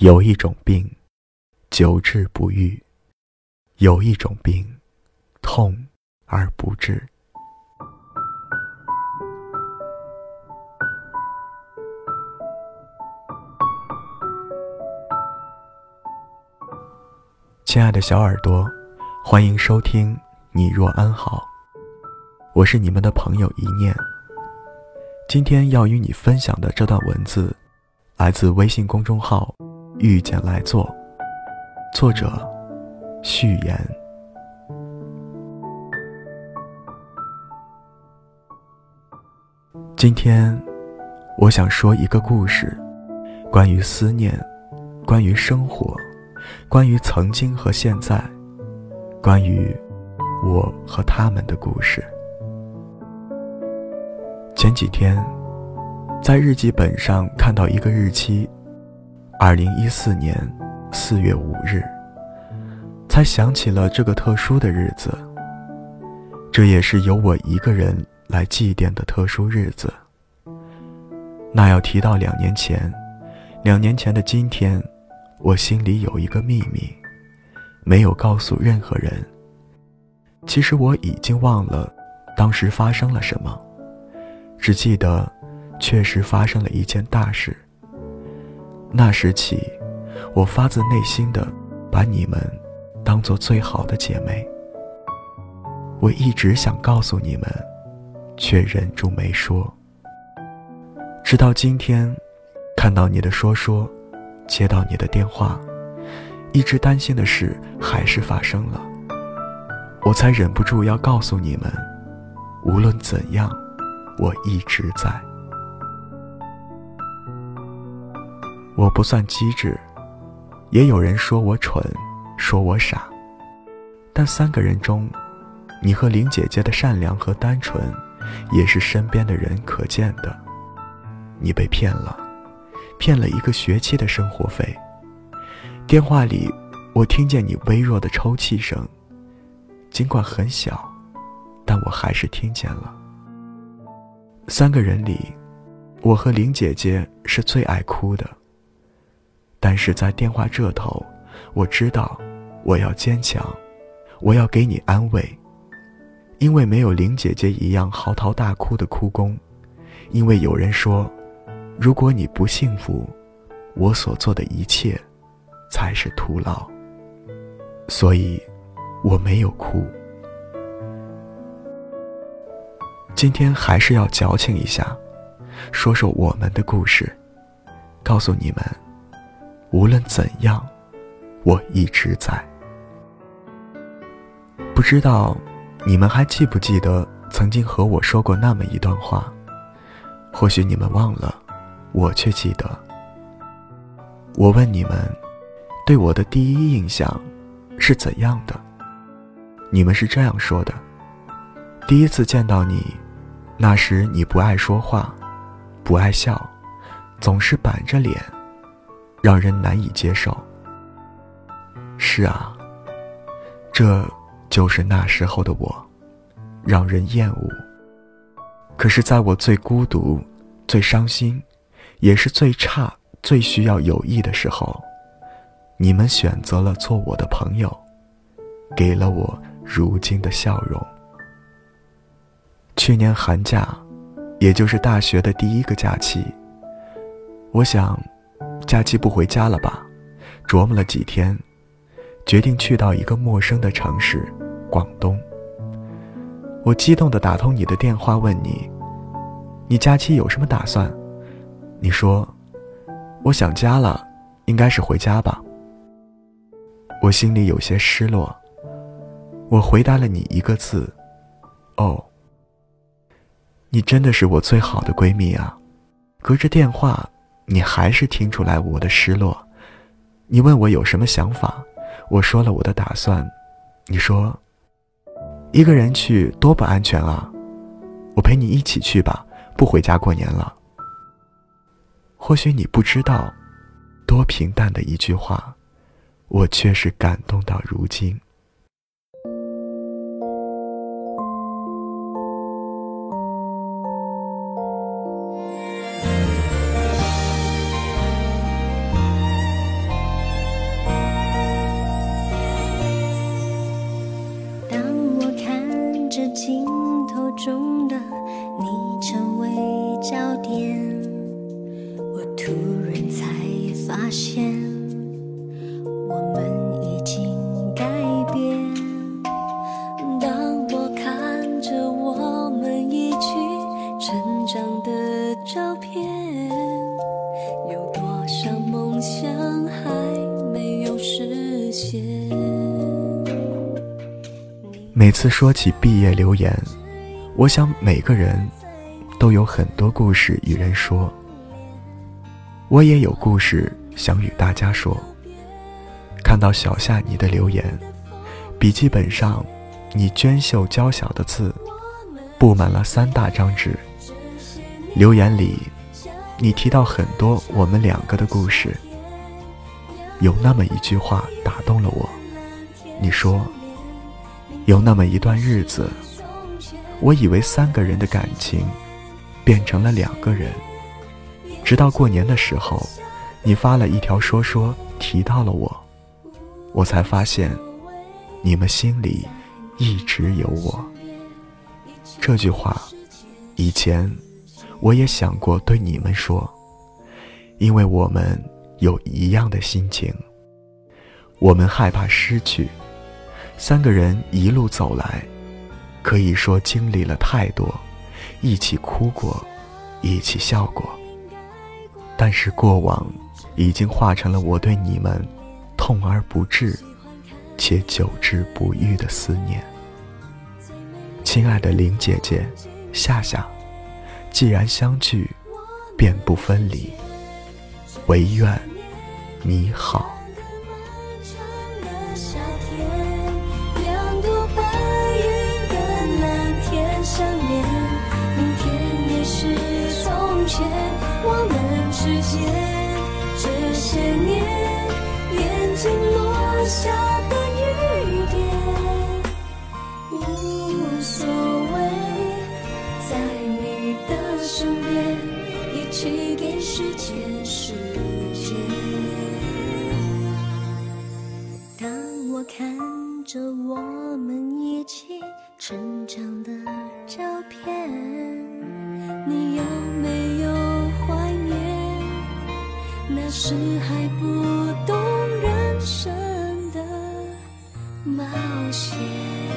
有一种病，久治不愈；有一种病，痛而不治。亲爱的小耳朵，欢迎收听《你若安好》，我是你们的朋友一念。今天要与你分享的这段文字，来自微信公众号。遇见来做，作者序言。今天，我想说一个故事，关于思念，关于生活，关于曾经和现在，关于我和他们的故事。前几天，在日记本上看到一个日期。二零一四年四月五日，才想起了这个特殊的日子。这也是由我一个人来祭奠的特殊日子。那要提到两年前，两年前的今天，我心里有一个秘密，没有告诉任何人。其实我已经忘了当时发生了什么，只记得确实发生了一件大事。那时起，我发自内心的把你们当做最好的姐妹。我一直想告诉你们，却忍住没说。直到今天，看到你的说说，接到你的电话，一直担心的事还是发生了，我才忍不住要告诉你们，无论怎样，我一直在。我不算机智，也有人说我蠢，说我傻。但三个人中，你和林姐姐的善良和单纯，也是身边的人可见的。你被骗了，骗了一个学期的生活费。电话里，我听见你微弱的抽泣声，尽管很小，但我还是听见了。三个人里，我和林姐姐是最爱哭的。但是在电话这头，我知道，我要坚强，我要给你安慰，因为没有林姐姐一样嚎啕大哭的哭功，因为有人说，如果你不幸福，我所做的一切，才是徒劳。所以，我没有哭。今天还是要矫情一下，说说我们的故事，告诉你们。无论怎样，我一直在。不知道你们还记不记得曾经和我说过那么一段话？或许你们忘了，我却记得。我问你们，对我的第一印象是怎样的？你们是这样说的：第一次见到你，那时你不爱说话，不爱笑，总是板着脸。让人难以接受。是啊，这就是那时候的我，让人厌恶。可是，在我最孤独、最伤心，也是最差、最需要友谊的时候，你们选择了做我的朋友，给了我如今的笑容。去年寒假，也就是大学的第一个假期，我想。假期不回家了吧？琢磨了几天，决定去到一个陌生的城市——广东。我激动地打通你的电话，问你：“你假期有什么打算？”你说：“我想家了，应该是回家吧。”我心里有些失落。我回答了你一个字：“哦。”你真的是我最好的闺蜜啊！隔着电话。你还是听出来我的失落，你问我有什么想法，我说了我的打算，你说，一个人去多不安全啊，我陪你一起去吧，不回家过年了。或许你不知道，多平淡的一句话，我却是感动到如今。才发现我们已经改变。当我看着我们一起成长的照片，有多少梦想还没有实现？每次说起毕业留言，我想每个人都有很多故事与人说。我也有故事想与大家说。看到小夏你的留言，笔记本上你娟秀娇小的字布满了三大张纸。留言里，你提到很多我们两个的故事。有那么一句话打动了我，你说，有那么一段日子，我以为三个人的感情变成了两个人。直到过年的时候，你发了一条说说，提到了我，我才发现，你们心里一直有我。这句话，以前我也想过对你们说，因为我们有一样的心情，我们害怕失去。三个人一路走来，可以说经历了太多，一起哭过，一起笑过。但是过往已经化成了我对你们痛而不至且久治不愈的思念。亲爱的林姐姐、夏夏，既然相聚，便不分离。唯愿你好。是还不懂人生的冒险。